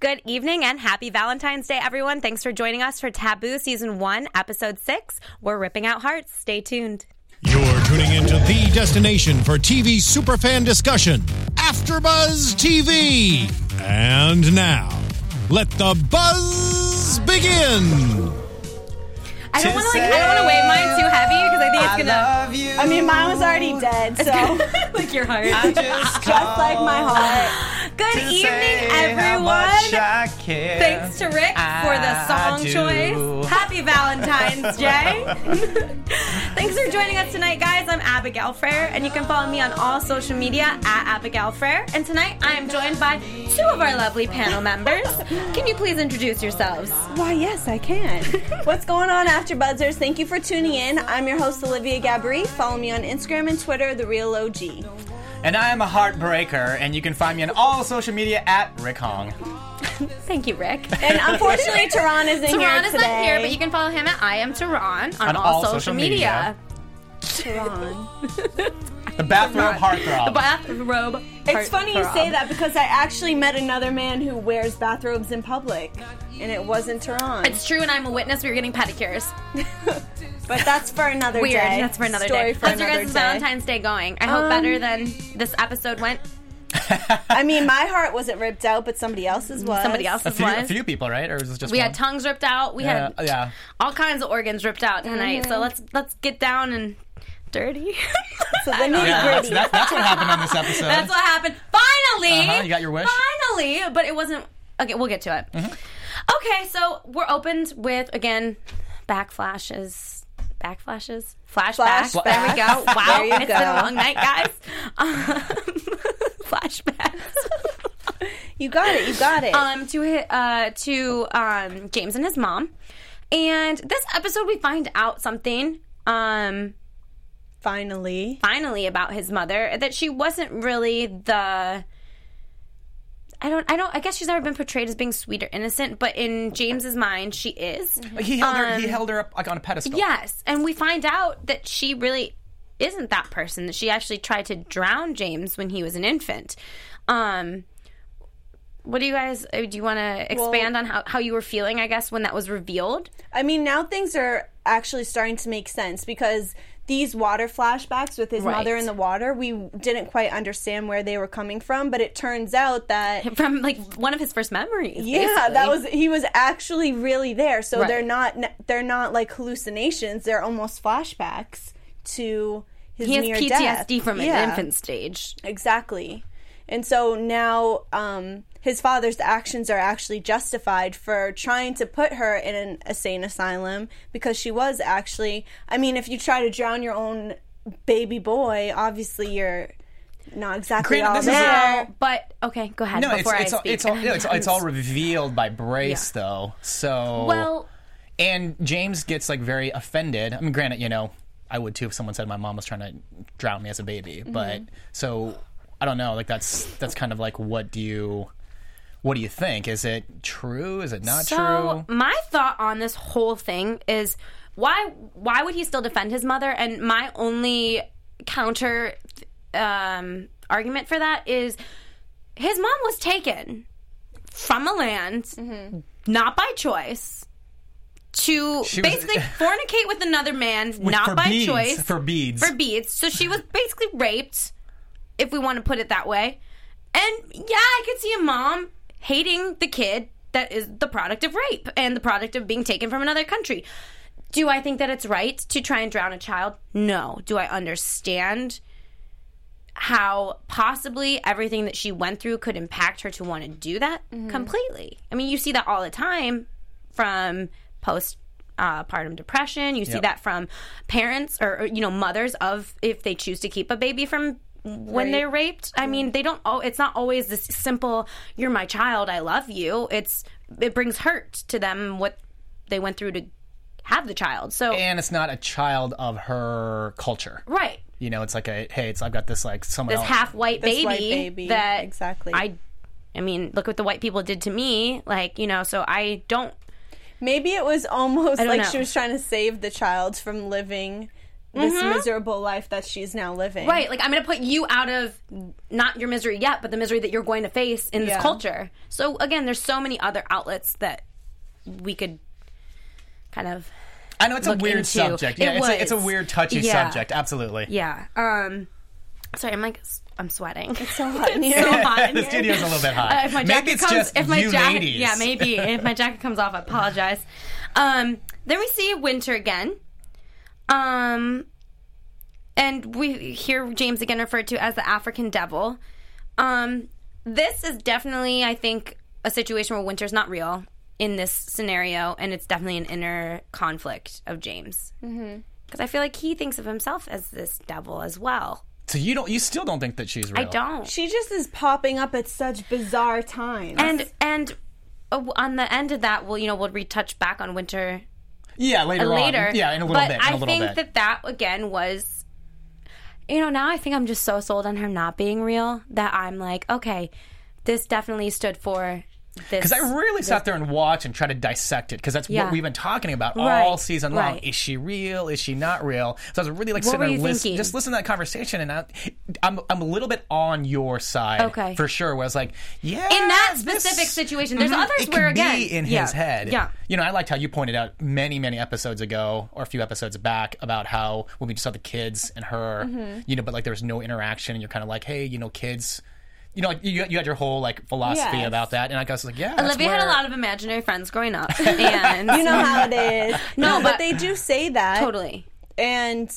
Good evening and happy Valentine's Day, everyone. Thanks for joining us for Taboo Season 1, Episode 6. We're ripping out hearts. Stay tuned. You're tuning into the destination for TV superfan discussion, AfterBuzz TV. And now, let the buzz begin. I don't want to like I don't want to wave mine too heavy because I think it's I gonna love you. I mean, mine was already dead, so like your heart. I just, just like my heart. Good evening, say how much everyone. I care. Thanks to Rick for the song do. choice. Happy Valentine's Day. Thanks for joining us tonight, guys. I'm Abigail Frere, and you can follow me on all social media at Abigail Frere. And tonight I am joined by two of our lovely panel members. Can you please introduce yourselves? Why, yes, I can. What's going on, After Buzzers? Thank you for tuning in. I'm your host, Olivia Gabri. Follow me on Instagram and Twitter, The Real OG. And I am a heartbreaker, and you can find me on all social media at Rick Hong. Thank you, Rick. And unfortunately, Tehran isn't here Tehran is today. not here, but you can follow him at I am Tehran on, On all, all social, social media. Tehran. The bathrobe heartthrob. The bathrobe. It's funny you say that because I actually met another man who wears bathrobes in public, and it wasn't Tehran. It's true, and I'm a witness. We were getting pedicures. but that's for another Weird. day. That's for another Story day. For How's your guys' day. Valentine's Day going? I hope Um, better than this episode went. I mean, my heart wasn't ripped out, but somebody else's was. Somebody a else's few, a was. few people, right? Or was it just We one? had tongues ripped out. We Yeah, had yeah. all kinds of organs ripped out tonight. So let's let's get down and dirty. So the nitty Yeah, that's, gritty. that's, that's what happened on this episode. That's what happened. Finally, Uh-huh, you got your wish? Finally, but it wasn't. Okay, we'll get to it. Mm-hmm. Okay, so we're opened with again backflashes, backflashes, flashbacks. Flashbacks. There we go. Wow, There you it's been a long night, guys. Um, flashbacks. You got it. You got it. um, to hi- uh, to um, James and his mom, and this episode we find out something. Um, Finally. finally about his mother that she wasn't really the I don't I don't I guess she's never been portrayed as being sweet or innocent, but in James's mind she is. Like, he held her. He Um, held her up like on a pedestal. Yes, and we find out that she really isn't that person. That she actually tried to drown James when he was an infant. Um what do you guys uh, do you want to expand on how, how you were feeling I guess when that was revealed? I mean, now things are actually starting to make sense because these water flashbacks with his Right. mother in the water, we didn't quite understand where they were coming from, but it turns out that From like one of his first memories. yeah, that was he was actually really there. So Right. they're not they're not like hallucinations; they're almost flashbacks to his he has PTSD death. from Yeah. an infant stage. Exactly. And so now um, his father's actions are actually justified for trying to put her in an insane asylum because she was actually. I mean, if you try to drown your own baby boy, obviously you're not exactly Granted, all this is a- there. No, but okay, go ahead No, it's before it's I all, speak. it's all no, it's, it's all revealed by Brace though. So well, and James gets like very offended. I mean, granted, you know, I would too if someone said my mom was trying to drown me as a baby. Mm-hmm. But so I don't know. Like that's that's kind of like what do you what do you think? Is it true? Is it not so true? my thought on this whole thing is why why would he still defend his mother? And my only counter um, argument for that is his mom was taken from a land Mm-hmm. not by choice. To She was- basically fornicate with another man, With- not by beads, choice, For beads. for beads. So she was basically raped, if we want to put it that way. And yeah, I could see a mom hating the kid that is the product of rape and the product of being taken from another country. Do I think that it's right to try and drown a child? No. Do I understand how possibly everything that she went through could impact her to want to do that? Completely. I mean, you see that all the time from post uh, partum depression. You see Yep. that from parents or, or, you know mothers of if they choose to keep a baby from when they're raped. I mean, mm-hmm. they don't. Oh, it's not always this simple. You're my child. I love you. It's it brings hurt to them what they went through to have the child. So and it's not a child of her culture. right, You know, it's like a hey, it's I've got this like someone this half white baby, baby, that exactly. I. I mean, look what the white people did to me. Like, you know, so I don't Maybe it was almost like know. she was trying to save the child from living this miserable life that she's now living. Right, like I'm going to put you out of not your misery yet, but the misery that you're going to face in this Yeah. culture. So again, there's so many other outlets that we could kind of I know it's a weird into. subject. It Yeah, it's a, it's a weird, touchy Yeah. subject. Absolutely. yeah. Um sorry, I'm like I'm sweating. It's so hot in here. so hot in the here. studio's a little bit hot. Uh, if my jacket Maybe it's comes, just if my you jacket, ladies. yeah, maybe if my jacket comes off, I apologize. Um, then we see Winter again, um, and we hear James again referred to as the African Devil. Um, this is definitely, I think, a situation where Winter's not real in this scenario, and it's definitely an inner conflict of James because I feel like he thinks of himself as this devil as well. So you don't, you still don't think that she's real? I don't. She just is popping up at such bizarre times. and and uh, on the end of that, we'll you know we'll retouch back on winter Yeah, later on. later. Yeah, in a little but bit. In I a little think bit. that that again was, you know, now I think I'm just so sold on her not being real that I'm like, okay, this definitely stood for. Because I really sat there and watched and tried to dissect it because that's Yeah. what we've been talking about Right, all season long. right. Is she real? Is she not real? So I was really like What sitting there lis- just listening to that conversation, and I, I'm I'm a little bit on your side, Okay. for sure. Where I was like, yeah, in that this- specific situation. There's Mhm, others where again, be in yeah, his head. Yeah. You know, I liked how you pointed out many, many episodes ago, or a few episodes back, about how when we just saw the kids and her, Mm-hmm. you know, but like there was no interaction, and you're kind of like, hey, you know, kids. You know, like you, you had your whole like philosophy Yes. about that, and I was like, yeah. that's Olivia had a lot of imaginary friends growing up, and you know how it is. No, but, but- they do say that. totally. And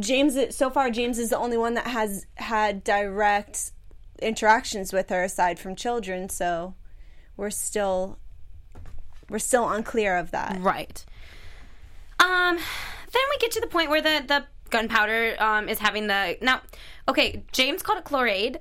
James, so far, James is the only one that has had direct interactions with her aside from children. So we're still we're still unclear of that. Right. Um, then we get to the point where the the gunpowder um is having the now. Okay, James called it chlorade.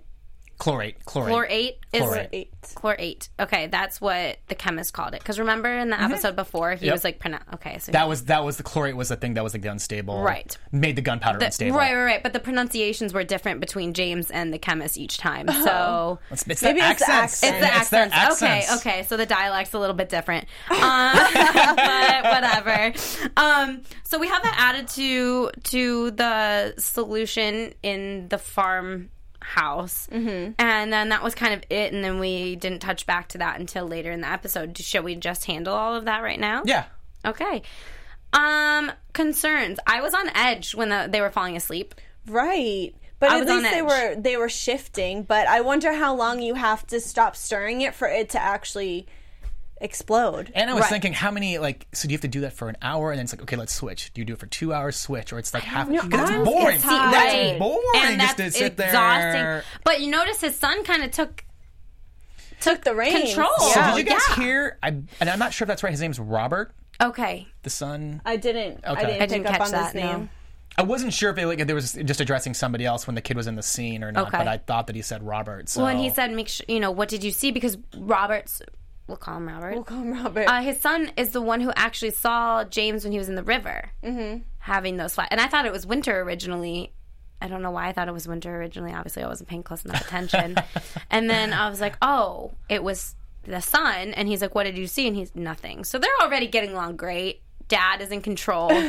Chlorate, chlorate. Chlorate is Chlorate. Chlorate. Okay, that's what the chemist called it. Because remember in the episode before, he Yep. was like, pronoun- okay, so That was that was the chlorate was the thing that was like the unstable. Right. Made the gunpowder the- unstable. right, right, right. But the pronunciations were different between James and the chemist each time. So It's, it's Maybe the it's the accents. accent. it's the It's accents. Okay, okay. So the dialect's a little bit different, um, but whatever. Um, so we have that added to to the solution in the farm house, mm-hmm. and then that was kind of it. And then we didn't touch back to that until later in the episode. Should we just handle all of that right now? Yeah. Okay. Um, concerns. I was on edge when the, they were falling asleep. Right. But I at least they were they were shifting. But I wonder how long you have to stop stirring it for it to actually explode. And I was Right. thinking, how many like? So do you have to do that for an hour, and then it's like, okay, let's switch. Do you do it for two hours? Switch, or it's like half? know. Because I'm- it's boring. it's That's boring and just that's to sit exhausting. there. But you notice his son kind of took Took the reins. control. So did you guys yeah. hear? I, and I'm not sure if that's right. His name's Robert, okay. the son. I didn't. I Okay. didn't, I didn't pick up catch on that, this no. name. I wasn't sure if it, like, if there was just addressing somebody else when the kid was in the scene or not, Okay. but I thought that he said Robert. So Well, and he said, "Make sure you know what did you see?" Because Robert's, we'll call him Robert. We'll call him Robert. uh, his son is the one who actually saw James when he was in the river, mm-hmm. having those flash. And I thought it was Winter originally. I don't know why I thought it was Winter originally. Obviously, I wasn't paying close enough attention. and then I was like, "Oh, it was the son. And he's like, "What did you see?" And he's nothing. So they're already getting along great. Dad is in control.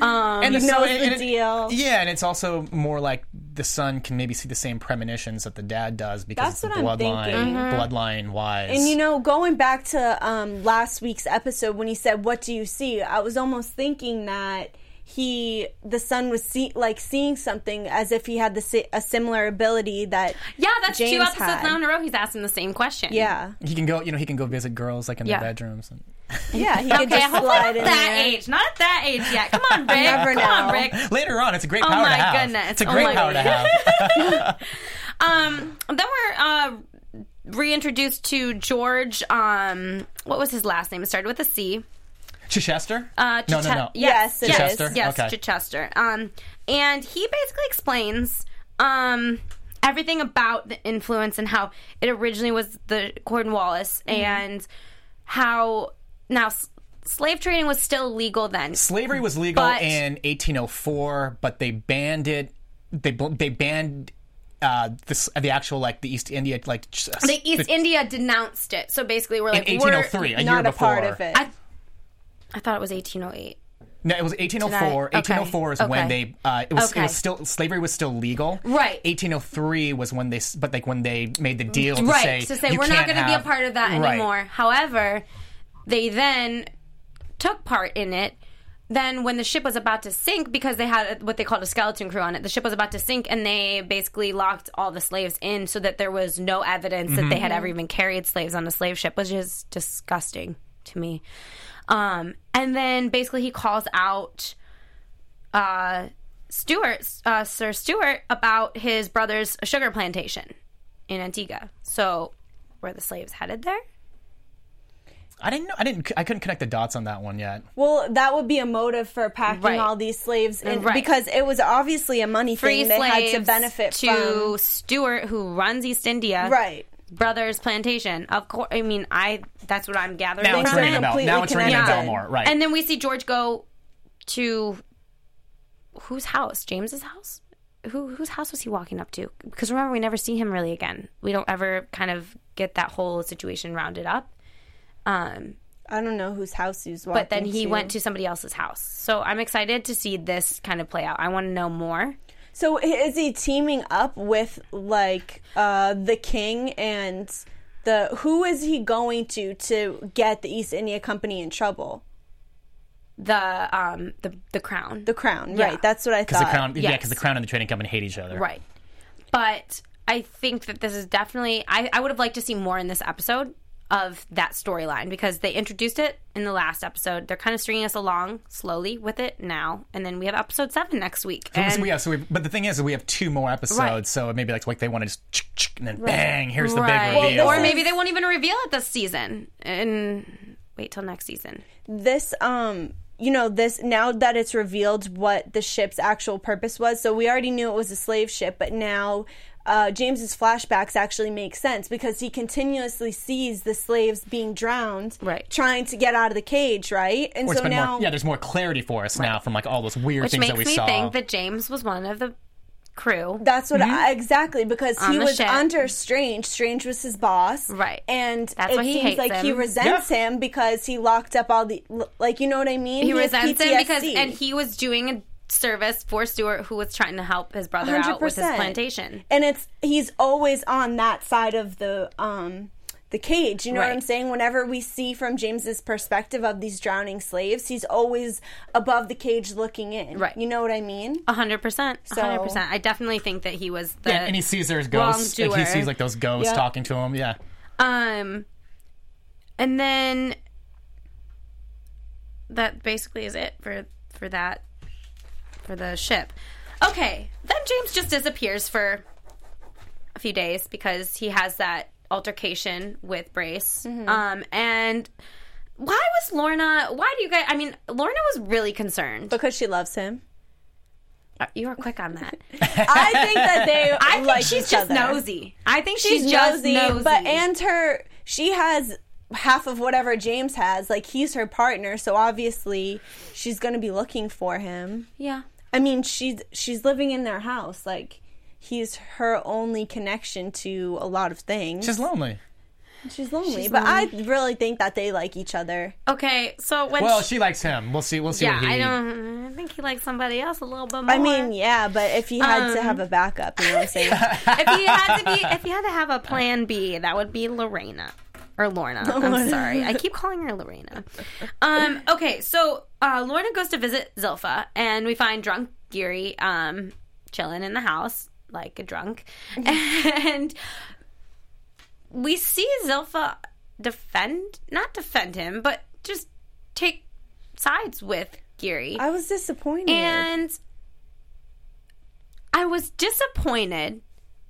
Um, and He so- knows and the it- deal. Yeah, and it's also more like the son can maybe see the same premonitions that the dad does because That's it's what I'm bloodline, thinking. bloodline wise. And you know, going back to um, last week's episode when he said, "What do you see?" I was almost thinking that he, the son, was see, like seeing something as if he had the a similar ability that yeah, that's two episodes had. now in a row. He's asking the same question. Yeah, he can go, you know, he can go visit girls like in Yeah. their bedrooms. And... yeah, he could Okay, just hopefully slide not in that there. age. Not at that age yet. Come on, Rick. never Come on. Rick. Later on, it's a great Oh power to my have. goodness. It's a Oh great my power to have. Um, then we're uh, reintroduced to George. Um, what was his last name? It started with a C. Chichester? Uh, no, no, Chiche- no. Yes, Yes, it yes, is. yes, Okay. Chichester. Um, and he basically explains um everything about the influence and how it originally was the Cornwallis Mm-hmm. and how now s- slave trading was still legal then. Slavery was legal But- in 1804, but they banned it. They they banned uh, this, the actual like the East India like ch- The East India denounced it, so basically we're in like we're- 1803, a year Not a before. part of it. I, I thought it was 1808. No, it was 1804. Okay. 1804 is when they uh, it was it was still slavery was still legal. Right. 1803 was when they but like when they made the deal to right say to say you we're not can't going to be a part of that Right. anymore. However, they then took part in it. Then, when the ship was about to sink, because they had what they called a skeleton crew on it, the ship was about to sink, and they basically locked all the slaves in so that there was no evidence that Mm-hmm. they had ever even carried slaves on the slave ship, which is disgusting to me. Um, and then basically he calls out uh, Stuart, uh, Sir Stuart, about his brother's sugar plantation in Antigua. So, were the slaves headed there? I didn't know. I didn't. I couldn't connect the dots on that one yet. Well, that would be a motive for packing Right. all these slaves in Right. because it was obviously a money Free thing they slaves had to benefit to from. Stuart, who runs East India, Right. Brothers Plantation. Of course, I mean, I that's what I'm gathering Now it's from ringing it. a bell. completely Now it's ringing a bell more. Right. And then we see George go to whose house? James's house. Who whose house was he walking up to? Because remember, we never see him really again. We don't ever kind of get that whole situation rounded up. Um, I don't know whose house he was walking but then he went to somebody else's house. So I'm excited to see this kind of play out. I want to know more. So is he teaming up with like uh, the king and the who is he going to to get the East India Company in trouble? The um the the crown. The crown, Yeah. right? That's what I Because thought. the crown, yeah, because the crown and the trading company hate each other. Right. But I think that this is definitely I, I would have liked to see more in this episode of that storyline because they introduced it in the last episode. They're kind of stringing us along slowly with it now, and then we have episode seven next week. So And we have, so we, but the thing is, we have two more episodes, Right. so maybe like like they want to just chick, chick, and then bang, here's the right. big reveal. or this maybe is- they won't even reveal it this season and wait till next season. this um you know this now that it's revealed what the ship's actual purpose was so we already knew it was a slave ship but now uh, James's flashbacks actually make sense because he continuously sees the slaves being drowned, Right. Trying to get out of the cage, right? And Or it's so been now, more, yeah, there's more clarity for us now from like all those weird Which things makes that we me saw. think that James was one of the crew. That's what Mm-hmm. I, exactly because On he the was ship. under Strange. Strange was his boss, Right. And That's it why he seems hates like he him. resents him because he locked up all the like you know what I mean. he has resents him because PTSD. and he was doing a service for Stuart who was trying to help his brother out with his plantation. and it's he's always on that side of the um the cage you know what i'm saying whenever we see from james's perspective of these drowning slaves he's always above the cage looking in Right. you know what i mean A hundred percent. A hundred percent. I definitely think that he was the yeah, and he sees there's ghosts, and he sees like those ghosts Yeah. talking to him. Yeah, Um, and then that basically is it for for that for the ship. Okay, then James just disappears for a few days because he has that altercation with Brace. Um, and why was Lorna? Why do you guys? I mean, Lorna was really concerned. because she loves him Uh, you were quick on that. i think that they I think like she's just other. nosy. I think she's, she's, just nosy, nosy. but and her she has half of whatever james has like he's her partner so obviously she's gonna be looking for him yeah. I mean, she's she's living in their house. Like he's her only connection to a lot of things. she's lonely. She's lonely, but I really think that they like each other. Okay, so when Well, she- she likes him. We'll see. We'll see. Yeah, what he, I don't. I think he likes somebody else a little bit more. I mean, yeah, but if he had to Um, have a backup, you know what I'm saying? if he had to be, if he had to have a plan B, that would be Lorena or Lorna. I'm sorry, I keep calling her Lorena. Um. Okay, so uh, Lorna goes to visit Zilpha, and we find drunk Geary um chilling in the house like a drunk, and we see Zilpha defend, not defend him, but just take sides with Geary. I was disappointed. And I was disappointed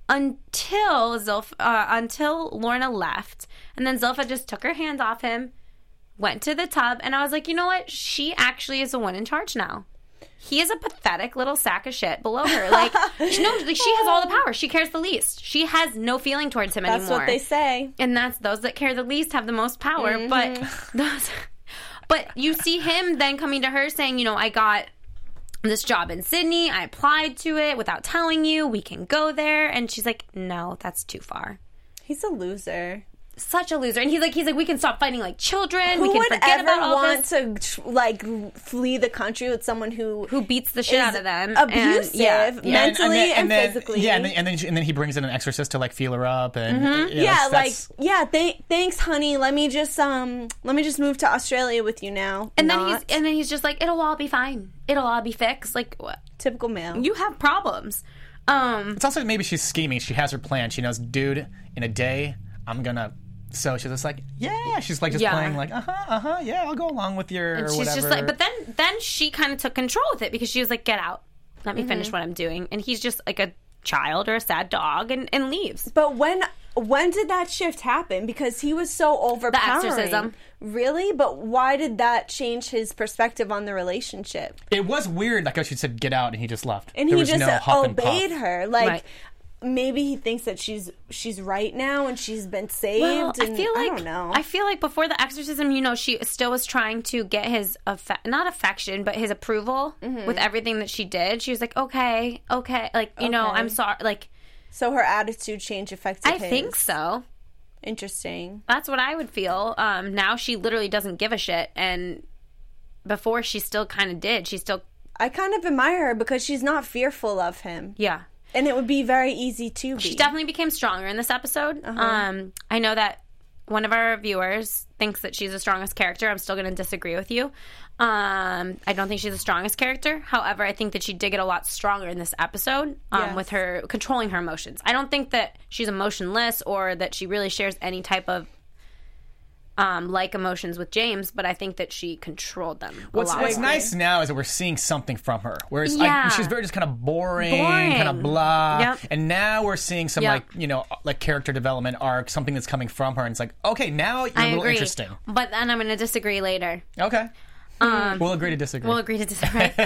until Zilph, uh, until Lorna left, and then Zilpha just took her hands off him, went to the tub, and I was like, you know what? She actually is the one in charge now. He is a pathetic little sack of shit below her. Like, she, no, like, she has all the power. She cares the least. She has no feeling towards him that's anymore That's what they say. and that's those that care the least have the most power but those but you see him then coming to her saying you know i got this job in sydney. I applied to it without telling you. We can go there. And she's like no that's too far. He's a loser. Such a loser. And he's like, he's like, we can stop fighting like children. Who we can would forget ever about all want this. to like flee the country with someone who Who beats the shit out of them? and- abusive, yeah, yeah. mentally and, then, physically? Yeah, and then, and then and then he brings in an exorcist to like feel her up, and Mm-hmm. you know, yeah, like yeah. Th- thanks, honey. Let me just um, let me just move to Australia with you now. And then he's and then he's just like, it'll all be fine. It'll all be fixed. Like what? typical male. You have problems. Um, It's also maybe she's scheming. She has her plan. She knows, dude, in a day, I'm gonna. So she's just like, yeah. She's like just Yeah. playing like, uh huh, uh huh, yeah. I'll go along with your. and she's whatever. just like, but then then she kind of took control with it because she was like, get out. Let me Mm-hmm. finish what I'm doing. And he's just like a child or a sad dog and, and leaves. But when when did that shift happen? Because he was so overpowering. exorcism. Really? But why did that change his perspective on the relationship? it was weird. Like how she said, get out, and he just left. And There he was just no huff and obeyed her. Like Right. Maybe he thinks that she's she's right now and she's been saved. Well, I and feel like I don't know. I feel like before the exorcism, you know, she still was trying to get his affe- not affection, but his approval Mm-hmm. with everything that she did. She was like, okay, okay, like you know, I'm sorry. Like so her attitude change affected I his. think so. Interesting. That's what I would feel. Um, now she literally doesn't give a shit, and before she still kind of did. She still, I kind of admire her because she's not fearful of him. yeah. And it would be very easy to be. She definitely became stronger in this episode. Uh-huh. Um, I know that one of our viewers thinks that she's the strongest character. I'm still going to disagree with you. Um, I don't think she's the strongest character. However, I think that she did get a lot stronger in this episode um, Yes. with her controlling her emotions. I don't think that she's emotionless or that she really shares any type of um, like emotions with James, but I think that she controlled them a What's, lot. what's nice now is that we're seeing something from her. Whereas Yeah. like, she's very just kind of boring, Boring. kind of blah. Yep. And now we're seeing some Yep. like you know like character development arc, something that's coming from her, and it's like okay, now you're I a little agree, interesting. but then I'm going to disagree later. Okay, we'll agree to disagree. We'll agree to disagree.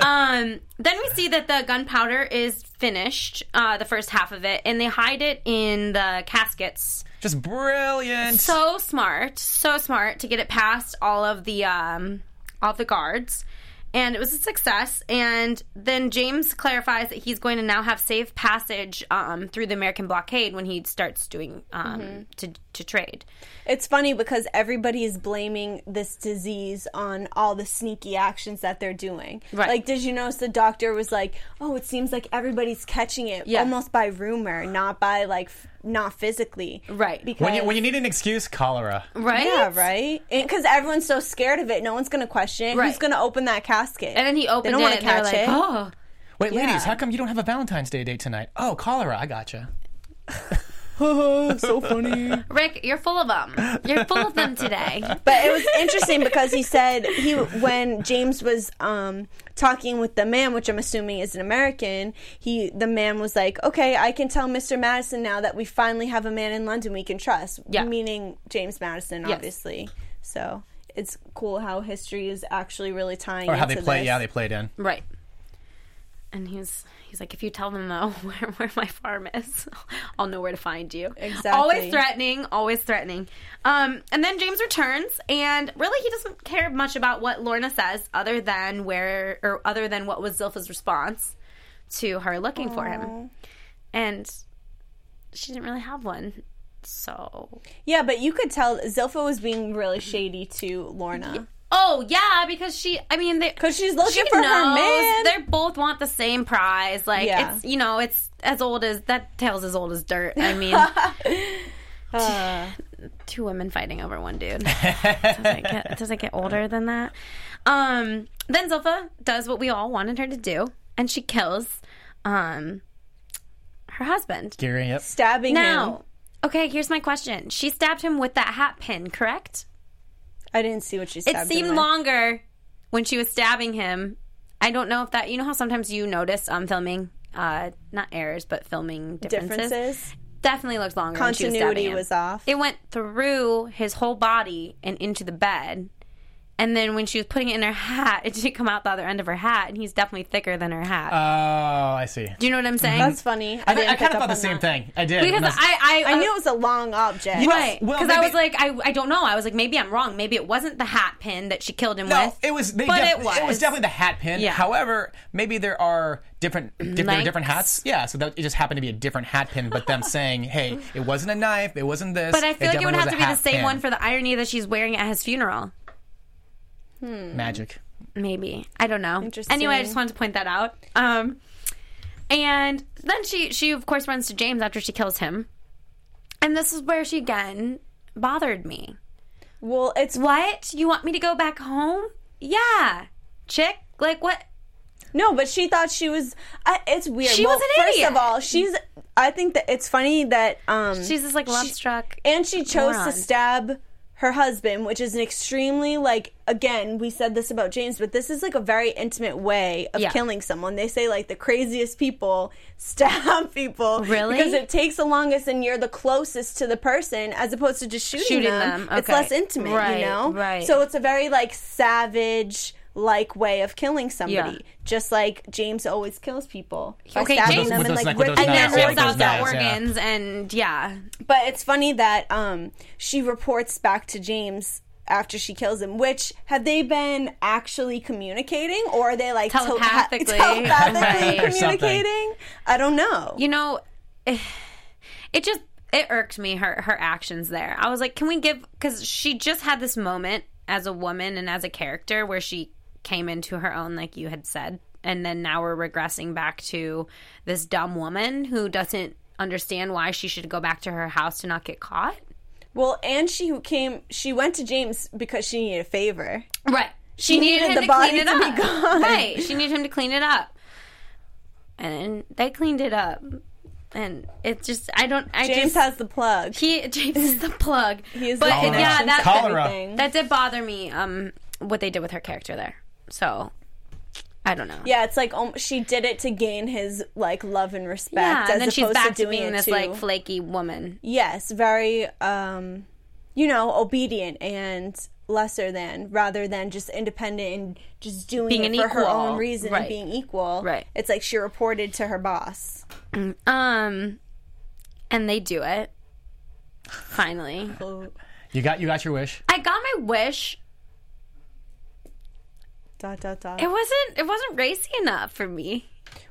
um, then we see that the gunpowder is finished, uh, the first half of it, and they hide it in the caskets. Just brilliant. So smart, so smart to get it past all of the um, all of the guards. And it was a success. And then James clarifies that he's going to now have safe passage um, through the American blockade when he starts doing um, to, to trade. It's funny because everybody is blaming this disease on all the sneaky actions that they're doing. Right. Like, did you notice the doctor was like, "Oh, it seems like everybody's catching it Yeah. almost by rumor, not by like, f- not physically." Right. Because when you when you need an excuse, cholera. Right? yeah, right. Because everyone's so scared of it, no one's going to question it. Right. Who's going to open that casket? And then he opened they don't it wanna they're catch like, it. oh. Wait, Yeah. ladies, how come you don't have a Valentine's Day date tonight? Oh, cholera. I gotcha. so funny. Rick, you're full of them. You're full of them today. But it was interesting because he said he when James was um, talking with the man, which I'm assuming is an American, he the man was like, "Okay, I can tell Mr. Madison now that we finally have a man in London we can trust." Yeah. meaning James Madison, Yes. obviously. So it's cool how history is actually really tying. Or how they play? this. Yeah, they played in. Right. And he's he's like, if you tell them though where, where my farm is, I'll know where to find you. Exactly. Always threatening, always threatening. Um, and then James returns, and really he doesn't care much about what Lorna says, other than where or other than what was Zilpha's response to her looking for him, and she didn't really have one. So, Yeah, but you could tell Zilpha was being really shady to Lorna oh yeah, because she, I mean, because she's looking she for knows her man. they both want the same prize. Like Yeah. it's you know it's as old as that tale's as old as dirt. I mean, Uh, two women fighting over one dude. Does it get, does it get older than that? Um, then Zilpha does what we all wanted her to do, and she kills um her husband. Gary, yep. stabbing him. Now, okay, here's my question: She stabbed him with that hat pin, correct? I didn't see what she It stabbed him seemed with. longer when she was stabbing him. I don't know if that you know how sometimes you notice um filming uh not errors but filming differences. differences. Definitely looked longer. when she was, Continuity him. was off. It went through his whole body and into the bed, And then when she was putting it in her hat, it didn't come out the other end of her hat, and he's definitely thicker than her hat. Oh, I see. Do you know what I'm saying? That's funny. I, didn't I kind of thought the same that. thing. I did. because And that's- I, I, I knew it was a long object. You know- Right, well, because I was like, I, I don't know. I was like, maybe I'm wrong. Maybe it wasn't the hat pin that she killed him No, with. it was. They but def- it was. It was definitely the hat pin. Yeah. However, maybe there are different, diff- there are different hats. Yeah, so that it just happened to be a different hat pin. But them saying, "Hey, it wasn't a knife. It wasn't this." But I feel like it would have to be the same pin." one for the irony that she's wearing at his funeral. Magic. Maybe I don't know. Interesting. Anyway, I just wanted to point that out. Um, and then she she of course runs to James after she kills him, and this is where she again bothered me. Well, it's What you want me to go back home? Yeah, chick. Like what? no, but she thought she was. I it's weird. She well, was an first idiot. of all, she's. I think that it's funny that um She's this like love struck. and she chose moron. to stab her husband, which is an extremely like again, we said this about James, but this is like a very intimate way of Yeah. killing someone. They say like the craziest people stab people. Really? Because it takes the longest and you're the closest to the person as opposed to just shooting, Shooting them. them, It's less intimate, Right, you know? right. So it's a very like savage like way of killing somebody. Yeah. Just like James always kills people. By Okay, James- them and those- like with And then their rips out their the yeah. organs, and yeah, But it's funny that um, she reports back to James after she kills him. Which have they been actually communicating, or are they like tel- ha- Telepathically. telepathically Right. Communicating? I don't know. you know, it, it just it irked me her her actions there. I was like, can we give because she just had this moment as a woman and as a character where she came into her own, like you had said, and then now we're regressing back to this dumb woman who doesn't understand why she should go back to her house to not get caught. Well, and she who came, she went to James because she needed a favor. Right. She, She needed, needed him the to body clean it to be gone. Right. She needed him to clean it up. And they cleaned it up. And it just I don't I James just has the plug. he James is the plug. He is but the yeah, connection that to Cholera. everything. that did bother me um what they did with her character there. So I don't know. yeah, it's like um, she did it to gain his like love and respect, Yeah, as and then she's back to to doing being this to like flaky woman. yes, very um, you know, obedient and lesser than rather than just independent and just doing Being it an for her own reason Right. and being equal. Right. It's like she reported to her boss. Um and they do it. Finally. You got you got your wish. I got my wish. Dot dot dot. It wasn't it wasn't racy enough for me.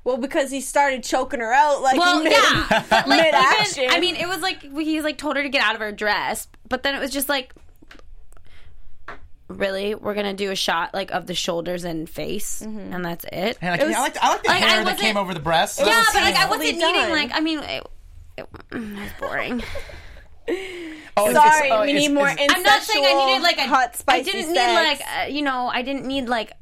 well, because he started choking her out like Well, mid, yeah. Like mid action. even, I mean, it was like he's like told her to get out of her dress, but then it was just like, really, we're gonna do a shot like of the shoulders and face, Mm-hmm. and that's it. And like, It was- I like I like the like, I hair that came over the breast. Yeah, was- but like I wasn't needing like I mean, it, it, it was boring. oh, it's- Sorry, oh, we it's- need more. it's- I'm not saying I needed like a hot spicy I didn't sex. need like uh, you know I didn't need like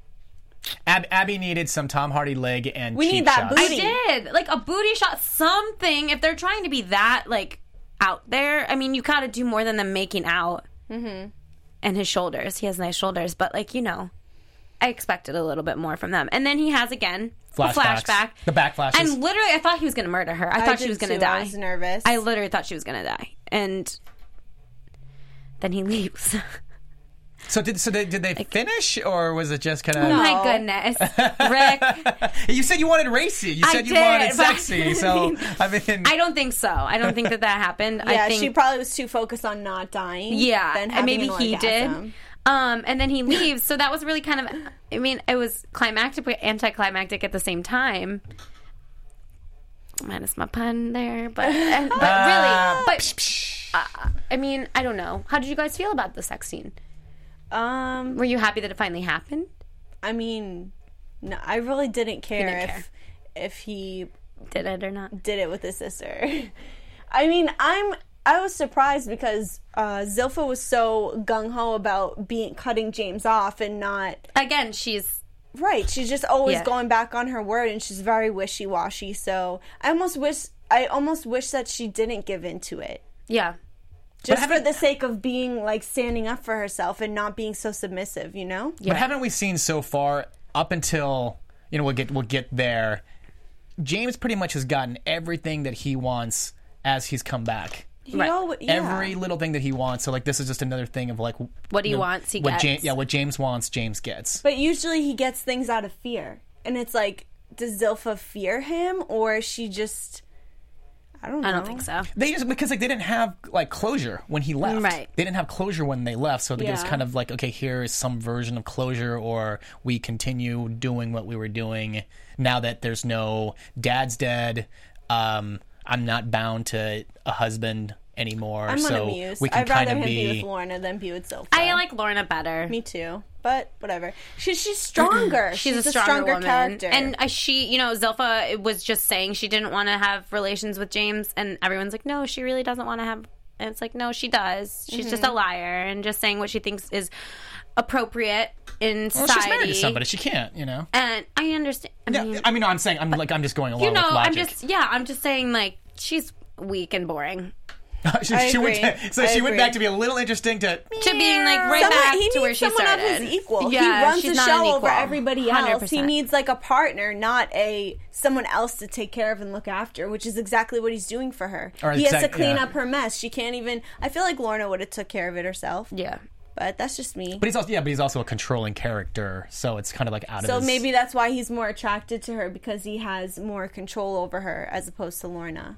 Ab- Abby needed some Tom Hardy leg and We cheap need that shots. booty. I did like a booty shot, something. If they're trying to be that like out there, I mean, you gotta do more than them making out. Mm-hmm. And his shoulders, he has nice shoulders, but like you know, I expected a little bit more from them. And then he has again a Flashbacks. flashback, The back flashes. and literally, I thought he was gonna murder her. I thought she was gonna too. die. I was nervous. I literally thought she was gonna die, and then he leaves. so did so they, did they finish or was it just kind of? Oh my goodness, Rick. You said you wanted racy. You I said you did, wanted but- sexy. So I mean, I don't think so. I don't think that that happened. yeah, I think she probably was too focused on not dying. Yeah, than and maybe an he orgasm. did. Um, and then he leaves. So that was really kind of. I mean, it was climactic but anticlimactic at the same time. Minus my pun there, but but really, but uh, I mean, I don't know. How did you guys feel about the sex scene? Um, Were you happy that it finally happened? I mean, no, I really didn't care didn't if care. if he Did it or not? did it with his sister. I mean, I'm I was surprised because uh, Zilpha was so gung ho about being cutting James off and not Again, she's right. She's just always Yeah. going back on her word, and she's very wishy washy. So I almost wish I almost wish that she didn't give into it. yeah. Just for the sake of being like standing up for herself and not being so submissive, you know? but haven't we seen so far up until you know we'll get we'll get there? James pretty much has gotten everything that he wants as he's come back. He Right. al- yeah. every little thing that he wants. So like this is just another thing of like What do he the- wants, he what Ja- gets. yeah, what James wants, James gets. But usually he gets things out of fear. And it's like, does Zilpha fear him or is she just. I don't know. I don't think so. They just because like they didn't have like closure when he left. Right. They didn't have closure when they left, so like, it was kind of like okay, here is some version of closure, or we continue doing what we were doing now that there's no dad's dead. Um, I'm not bound to a husband anymore, I'm so unamused. we can I'd rather him be... be. with Lorna than be with Zilpha. I like Lorna better. Me too. But whatever. She, she's stronger. She's, a stronger, woman, character. and uh, she, you know, Zilpha was just saying she didn't want to have relations with James, and everyone's like, no, she really doesn't want to have. And it's like, no, she does. She's just Mm-hmm. a liar and just saying what she thinks is appropriate in well, society. she's married to somebody. She can't, you know. and I understand. I Yeah, mean, I mean, no, I'm saying I'm like I'm just going along you know, with I'm just yeah, I'm just saying like she's weak and boring she, I she went agree. to- so I she went back to be a little interesting to. to being like right Someone- back he to where needs she someone started. of his equal. Yeah, he runs she's the show over everybody else. He 100%. needs like a partner, not a someone else to take care of and look after, which is exactly what he's doing for her. Or he has to clean yeah. up her mess. She can't even. I feel like Lorna would have took care of it herself. Yeah. But that's just me. But he's also yeah, but he's also a controlling character, so it's kind of like out so of his. maybe that's why he's more attracted to her because he has more control over her as opposed to Lorna.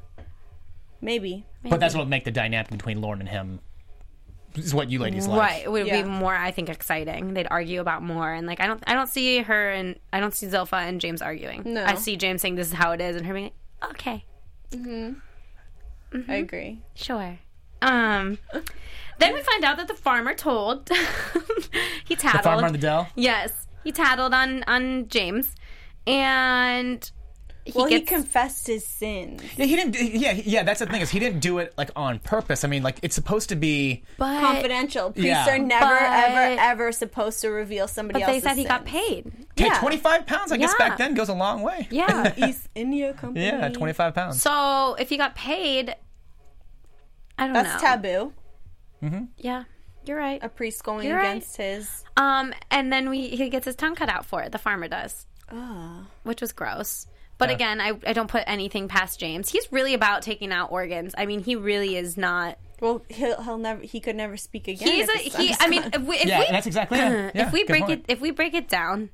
Maybe. But that's what will make the dynamic between Lauren and him. Is what you ladies like. Right, it would Yeah. be more, I think, exciting. They'd argue about more, and like I don't, I don't see her and I don't see Zilpha and James arguing. No. I see James saying this is how it is, and her being like, okay, I agree. sure. Um, then we find out that the farmer told he tattled. The farmer on the dell. yes, he tattled on on James, and he Well, he confessed his sins. Yeah, he didn't. Yeah, yeah. That's the thing is he didn't do it like on purpose. I mean, like it's supposed to be. but, Confidential. Priests Yeah. are never, But- ever, ever supposed to reveal somebody But they else's said he got paid. Hey, Yeah. twenty five pounds. I guess Yeah. back then goes a long way. Yeah. East India Company. Yeah, twenty five pounds. so if he got paid, I don't know. That's know. taboo. Yeah, you're right. A priest going You're right. against his. Um, and then we he gets his tongue cut out for it. The farmer does, which was gross. But Yeah. again, I, I don't put anything past James. He's really about taking out organs. I mean, he really is not. Well, he'll he'll never. He could never speak again. He's a he. I mean, if we if yeah, we that's exactly it. Yeah, if we break point. it if we break it down,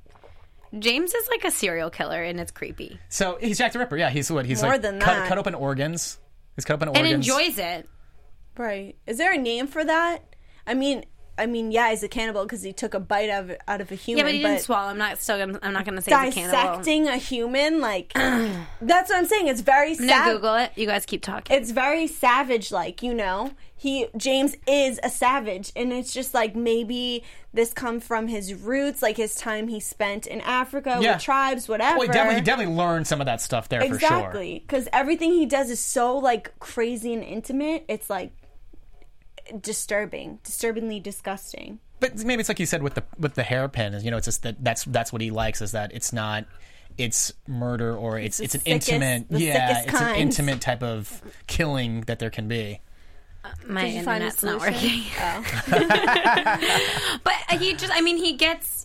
James is like a serial killer, and it's creepy So he's Jack the Ripper. Yeah, he's what he's More like than cut, that. cut open organs. He's cut open organs and enjoys it. right. Is there a name for that? I mean, I mean, yeah, he's a cannibal because he took a bite of out of a human. Yeah, but he didn't but swallow. I'm not still. gonna- I'm not going to say he's a cannibal. dissecting a human, like that's what I'm saying. It's very No. Google it. You guys keep talking. it's very savage like you know he james is a savage and it's just like maybe this come from his roots like his time he spent in africa Yeah. with tribes whatever Well, he definitely, he definitely learned some of that stuff there for sure. exactly because everything he does is so like crazy and intimate it's like disturbing disturbingly disgusting But maybe it's like you said with the with the hairpin. Is you know, it's just that that's that's what he likes is that it's not. It's murder or it's it's, the an sickest- intimate yeah sickest it's an intimate type of killing that there can be. My Did you find a internet's not working. oh But he just, I mean, he gets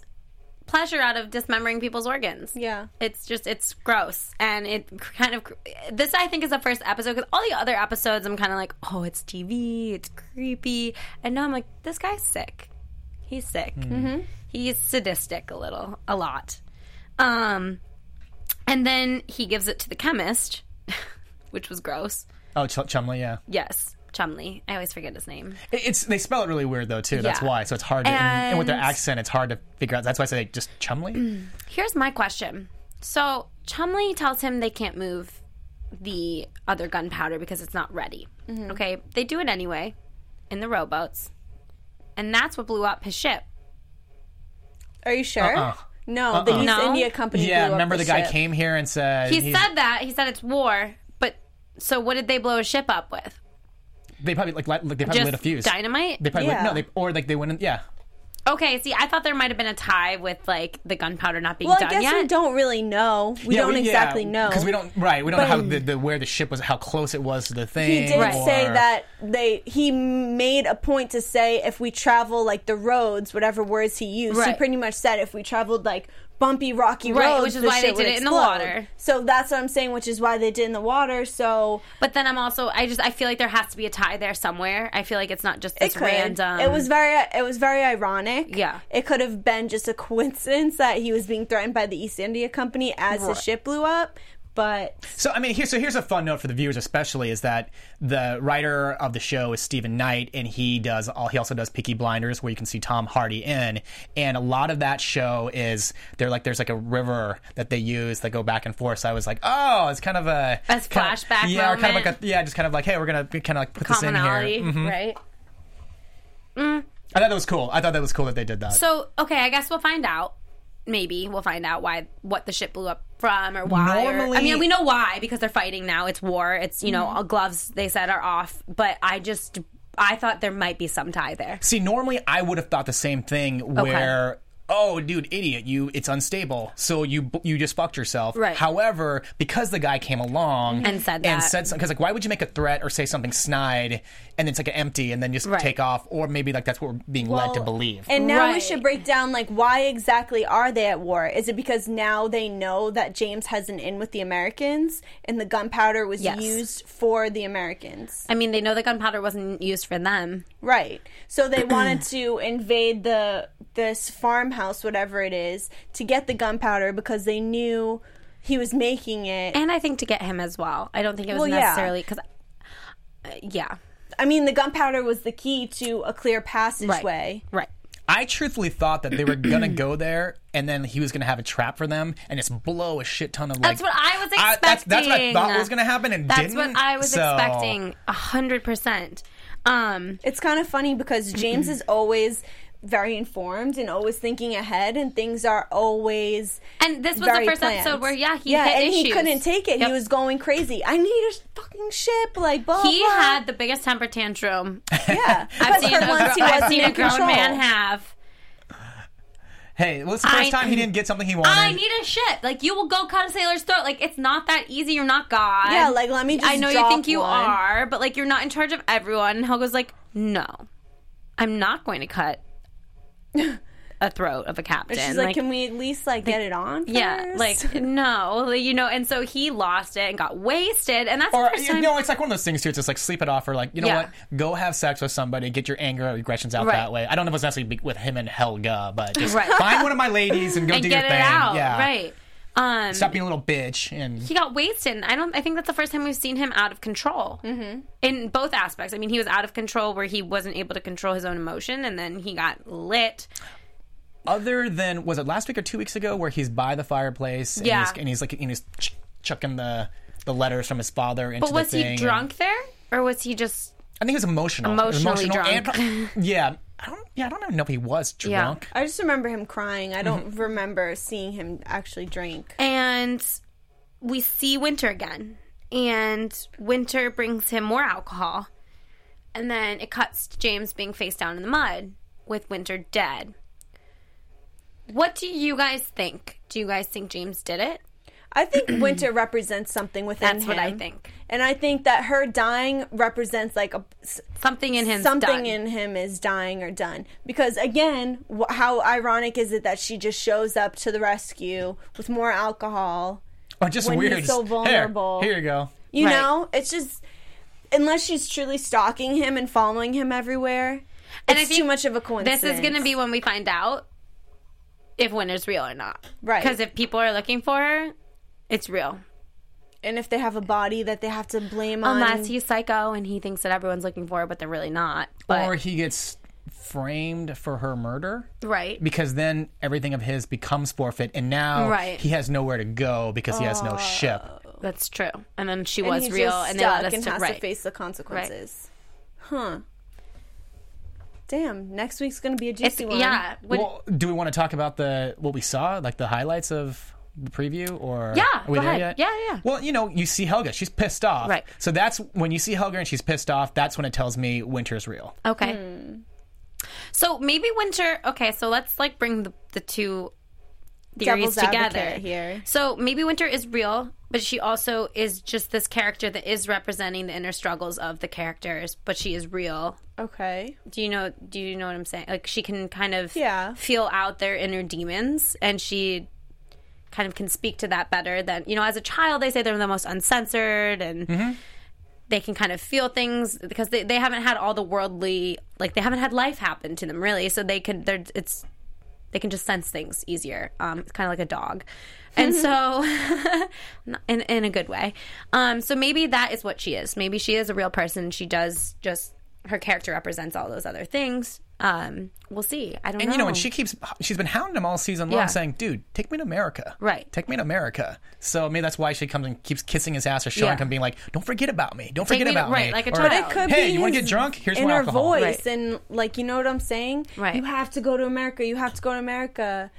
pleasure out of dismembering people's organs. yeah It's just, it's gross. And it kind of, this I think is the first episode because all the other episodes I'm kind of like, oh, it's TV, it's creepy. And now I'm like, this guy's sick. He's sick. Mm-hmm. He's sadistic a little, a lot. Um, and then he gives it to the chemist, which was gross. Oh, Ch- Chumley, yeah. Yes, Chumley. I always forget his name. It's they spell it really weird though too. That's Yeah. why. So it's hard to and, and with their accent, it's hard to figure out. That's why I say just Chumley. Mm. Here's my question. So Chumley tells him they can't move the other gunpowder because it's not ready. Mm-hmm. Okay, they do it anyway in the rowboats, and that's what blew up his ship. are you sure Uh-uh. no uh-uh. the east No? india company yeah, blew up remember the, guy ship. came here and said He said that he said it's war, but so what did they blow his ship up with? They probably like, light- like they probably Just lit a fuse. dynamite. They probably lit- Yeah. no, they or like they went in. Yeah, okay, see, I thought there might have been a tie with like the gunpowder not being well i done guess yet. we don't really know we yeah, don't exactly know because we don't. Right, we don't know how the, the where the ship was, how close it was to the thing. He did Right. say that they he made a point to say if we travel like the roads, whatever words he used, he Right. pretty much said if we traveled like bumpy, rocky Right, roads, which is the why they did it in the water. So that's what I'm saying, which is why they did it in the water. So But then I'm also I just I feel like there has to be a tie there somewhere. I feel like it's not just it this could. random. It was very. It was very ironic. Yeah. It could have been just a coincidence that he was being threatened by the East India Company as the Right. ship blew up. But So I mean, here, so here's a fun note for the viewers, especially, is that the writer of the show is Stephen Knight, and he does all. He also does Peaky Blinders, where you can see Tom Hardy in, and a lot of that show is they're like there's like a river that they use that go back and forth. So I was like, oh, it's kind of a As kind of- flashback yeah, or kind of like a yeah, just kind of like hey, we're gonna kind of like put this in here. Mhm. right? I thought that was cool. I thought that was cool that they did that. So okay, I guess we'll find out. Maybe we'll find out why what the ship blew up from or why. or- I mean, we know why because they're fighting now. It's war. It's you know mm-hmm. gloves they said are off. But I just I thought there might be some tie there. See, normally I would have thought the same thing where oh dude idiot you it's unstable so you you just fucked yourself Right. however because the guy came along And said that. and said something because like why would you make a threat or say something snide and it's like an empty and then just Right. take off or maybe like that's what we're being led to believe And now we should break down like why exactly are they at war? Is it because now they know that James has an in with the Americans and the gunpowder was Yes. used for the Americans? I mean, they know the gunpowder wasn't used for them. Right. So they wanted to invade the this farmhouse, whatever it is, to get the gunpowder because they knew he was making it. And I think to get him as well. I don't think it was Well, necessarily because, uh, yeah, I mean, the gunpowder was the key to a clear passageway. right. i truthfully thought that they were gonna go there and then he was gonna have a trap for them and just blow a shit ton of like That's what I was I- expecting. that's, that's what i thought was gonna happen and That's didn't what I was So- expecting. A hundred percent. Um, It's kind of funny because James is always very informed and always thinking ahead, and things are always and this was the first planned. episode where yeah he yeah, and issues. he couldn't take it. Yep. He was going crazy. I need a fucking ship, like blah. He blah. had the biggest temper tantrum yeah. I've seen, a, once he gro- I've seen a grown control. man have. Hey well it's the first I- time he didn't get something he wanted I need a ship. Like you will go cut a sailor's throat. Like it's not that easy. You're not God. Yeah, like, let me just I know you drop think you one. are, but like you're not in charge of everyone. And Helga's like, no, I'm not going to cut a throat of a captain. She's like, can we at least like get it on? yeah, like no, you know. And so he lost it and got wasted, and that's Or the first you time. know, it's like one of those things too. It's just like sleep it off, or like you know Yeah. what, go have sex with somebody, get your anger or aggressions out Right. that way. I don't know if it's necessarily with him and Helga, but just Right. find one of my ladies and go and do get your it thing. out, yeah, right? Um, Stop being a little bitch and he got wasted. And I don't. I think that's the first time we've seen him out of control mm-hmm. in both aspects. I mean, he was out of control where he wasn't able to control his own emotion, and then he got lit. Other than was it last week or two weeks ago where he's by the fireplace and, Yeah. he's, and he's like and he's ch- chucking the the letters from his father into the But was the he thing and- drunk there, or was he just? I think he was emotional. He was Emotionally emotional drunk. and- yeah, I don't. Yeah, I don't even know if he was Yeah. drunk. I just remember him crying. I don't Mm-hmm. remember seeing him actually drink. And we see Winter again, and Winter brings him more alcohol, and then it cuts to James being face down in the mud with Winter dead. What do you guys think? Do you guys think James did it? I think Winter represents something within That's him. what I think. And I think that her dying represents like a Something in him. something done. in him is dying or done. Because again, wh- how ironic is it that she just shows up to the rescue with more alcohol? Or just When he's weird. so vulnerable. Here, here you go. You Right. know, it's just unless she's truly stalking him and following him everywhere. And I it's think too much of a coincidence. This is going to be when we find out if Winter's real or not. Right. Because if people are looking for her, it's real. and if they have a body that they have to blame on. Unless he's psycho and he thinks that everyone's looking for her, but they're really not. But or he gets framed for her murder right. because then everything of his becomes forfeit, and now Right. he has nowhere to go because he has no oh. ship. That's true. And then she and was he's real, just and they let stuck us and to has right. to face the consequences. Huh. Damn, next week's gonna be a It's, juicy one. yeah. When- Well, do we want to talk about the what we saw, like the highlights of the preview, or Yeah, are we go there ahead. yet? Yeah, yeah. Well, you know, you see Helga; she's pissed off. Right. So that's when you see Helga and she's pissed off. That's when it tells me Winter's real. Okay. Hmm. So maybe Winter. Okay, so let's like bring the, the two theories Devil's together here. So maybe Winter is real, but she also is just this character that is representing the inner struggles of the characters. But she is real. Okay. Do you know? Do you know what I'm saying? Like she can kind of Yeah. feel out their inner demons, and she kind of can speak to that better than you know. As a child, they say they're the most uncensored and. Mm-hmm. They can kind of feel things because they, they haven't had all the worldly like they haven't had life happen to them really so they could they're it's they can just sense things easier. Um, it's kind of like a dog. And so, in, in a good way. Um, so maybe that is what she is. Maybe she is a real person. She does just, her character represents all those other things. Um, we'll see. I don't And know. you know, and she keeps she's been hounding him all season long, Yeah. saying, "Dude, take me to America, Right. Take me to America." So maybe that's why she comes and keeps kissing his ass or showing Yeah. him, being like, "Don't forget about me. Don't Take forget me to- about right, me." Right, like a Or, child. It could hey, be you want to get drunk? Here's more inner alcohol. voice Right. and like you know what I'm saying. Right. You have to go to America. You have to go to America.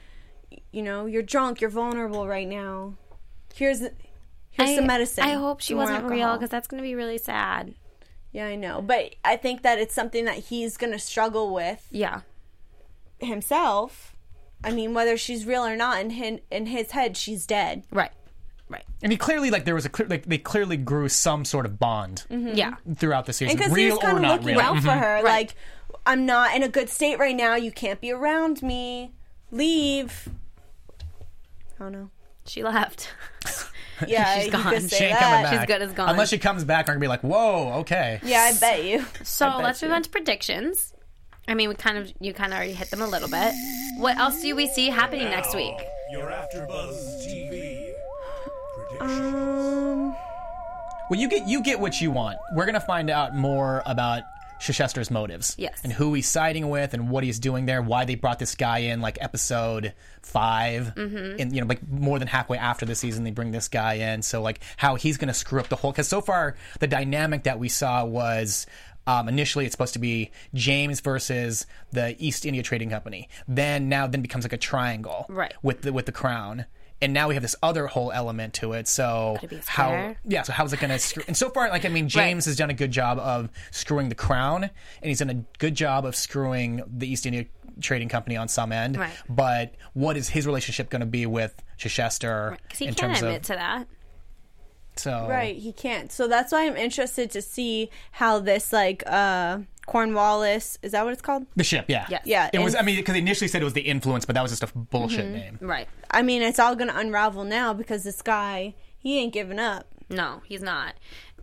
You know, you're drunk. You're vulnerable right now. Here's here's I, some medicine. I hope she wasn't real because that's going to be really sad. Yeah, I know, but I think that it's something that he's gonna struggle with Yeah. himself. I mean, whether she's real or not, in his, in his head, she's dead. Right. Right. And he clearly like there was a clear like they clearly grew some sort of bond Yeah. throughout the season, Because he real was kind or of not looking real. Mm-hmm. out for her, Right. like I'm not in a good state right now. You can't be around me. Leave. I don't know. She left. Yeah, She's you gone. could She say She ain't that. coming back. She's good as gone. Unless she comes back, we're gonna be like, "Whoa, okay." Yeah, I bet you. So bet let's move on to predictions. I mean, we kind of you kind of already hit them a little bit. What else do we see happening next week? Your AfterBuzz TV Um, Well, you get you get what you want. We're gonna find out more about Chichester's motives, Yes. and who he's siding with, and what he's doing there. Why they brought this guy in, like episode 5 Mm-hmm. and you know, like more than halfway after the season, they bring this guy in. So like how he's gonna screw up the whole. Because so far, the dynamic that we saw was. Um, initially, it's supposed to be James versus the East India Trading Company. Then now, then becomes like a triangle, Right. With the with the crown, and now we have this other whole element to it. So it how yeah, so how's it going to screw? And so far, like I mean, James has done a good job of screwing the crown, and he's done a good job of screwing the East India Trading Company on some end. Right. But what is his relationship going to be with Chichester Because he in can't terms admit of to that. So right, he can't. So that's why I'm interested to see how this like uh Cornwallis is that what it's called? the ship? Yeah, Yes. Yeah, It was. and- I mean, because they initially said it was the influence, but that was just a bullshit Mm-hmm. name. Right. I mean, it's all gonna unravel now because this guy he ain't giving up. No, he's not.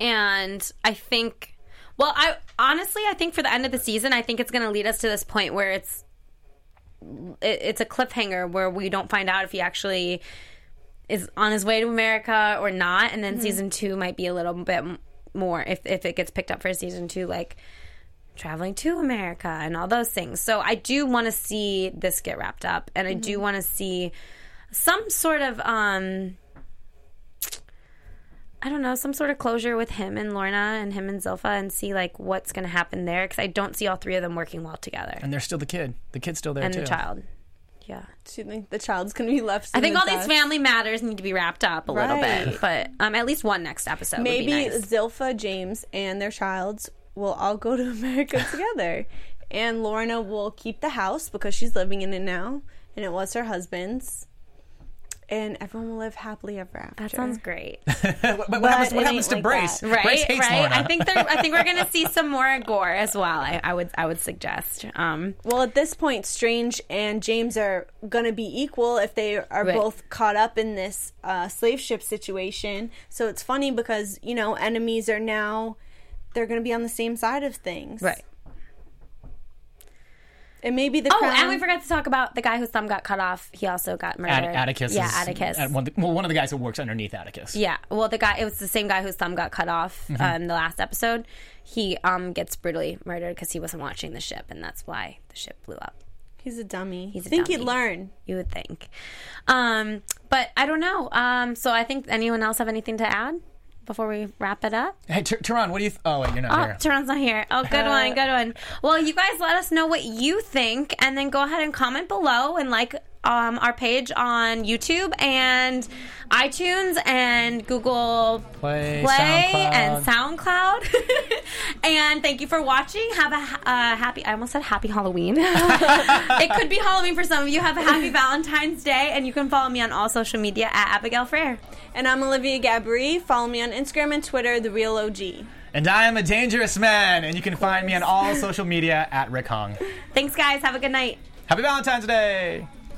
And I think, well, I honestly, I think for the end of the season, I think it's going to lead us to this point where it's it, it's a cliffhanger where we don't find out if he actually is on his way to America or not, and then season two might be a little bit more if if it gets picked up for season two, like traveling to America and all those things. So I do want to see this get wrapped up, and I do want to see some sort of um I don't know, some sort of closure with him and Lorna and him and Zilpha and see like what's going to happen there because I don't see all three of them working well together. And they're still the kid. The kid's still there And too. the child. Yeah. Do you think the child's gonna be left? I think all these family matters need to be wrapped up a little Right. bit, but um, at least one next episode. would be Maybe. Zilpha, James, and their childs will all go to America together. And Lorna will keep the house because she's living in it now, and it was her husband's. And everyone will live happily ever after. that sounds great, but what But happens? What happens to like Brace? that. right? Brace hates right. Lorna. I think. I think we're gonna see some more gore as well. I, I would. I would suggest. Um, Well, at this point, Strange and James are going to be equal if they are Right. both caught up in this uh, slave ship situation. So it's funny because, you know, enemies are now, they're going to be on the same side of things. right. And maybe the Oh, crown. and we forgot to talk about the guy whose thumb got cut off. He also got At- murdered. Atticus. Yeah, is, Atticus. at one, of the- well, one of the guys who works underneath Atticus. Yeah, well, the guy it was the same guy whose thumb got cut off Mm-hmm. in the last episode. He um gets brutally murdered because he wasn't watching the ship, and that's why the ship blew up. He's a dummy. He's a think he'd learn. You would think, um, but I don't know. Um, so I think anyone else have anything to add before we wrap it up? Hey, Ter- Tehran, what do you? Th- oh wait, you're not Oh, here. Tehran's not here. Oh, good one, good one. Well, you guys let us know what you think, and then go ahead and comment below and like um, our page on YouTube and iTunes and Google Play, Play SoundCloud. and SoundCloud. and thank you for watching. Have a ha- uh, happy. I almost said happy Halloween. it could be Halloween for some of you. Have a happy Valentine's Day, and you can follow me on all social media at Abigail Frere. And I'm Olivia Gabri. Follow me on Instagram and Twitter, The Real OG. And I am a dangerous man, and you can find me on all social media at Rick Hong. Thanks, guys. Have a good night. Happy Valentine's Day!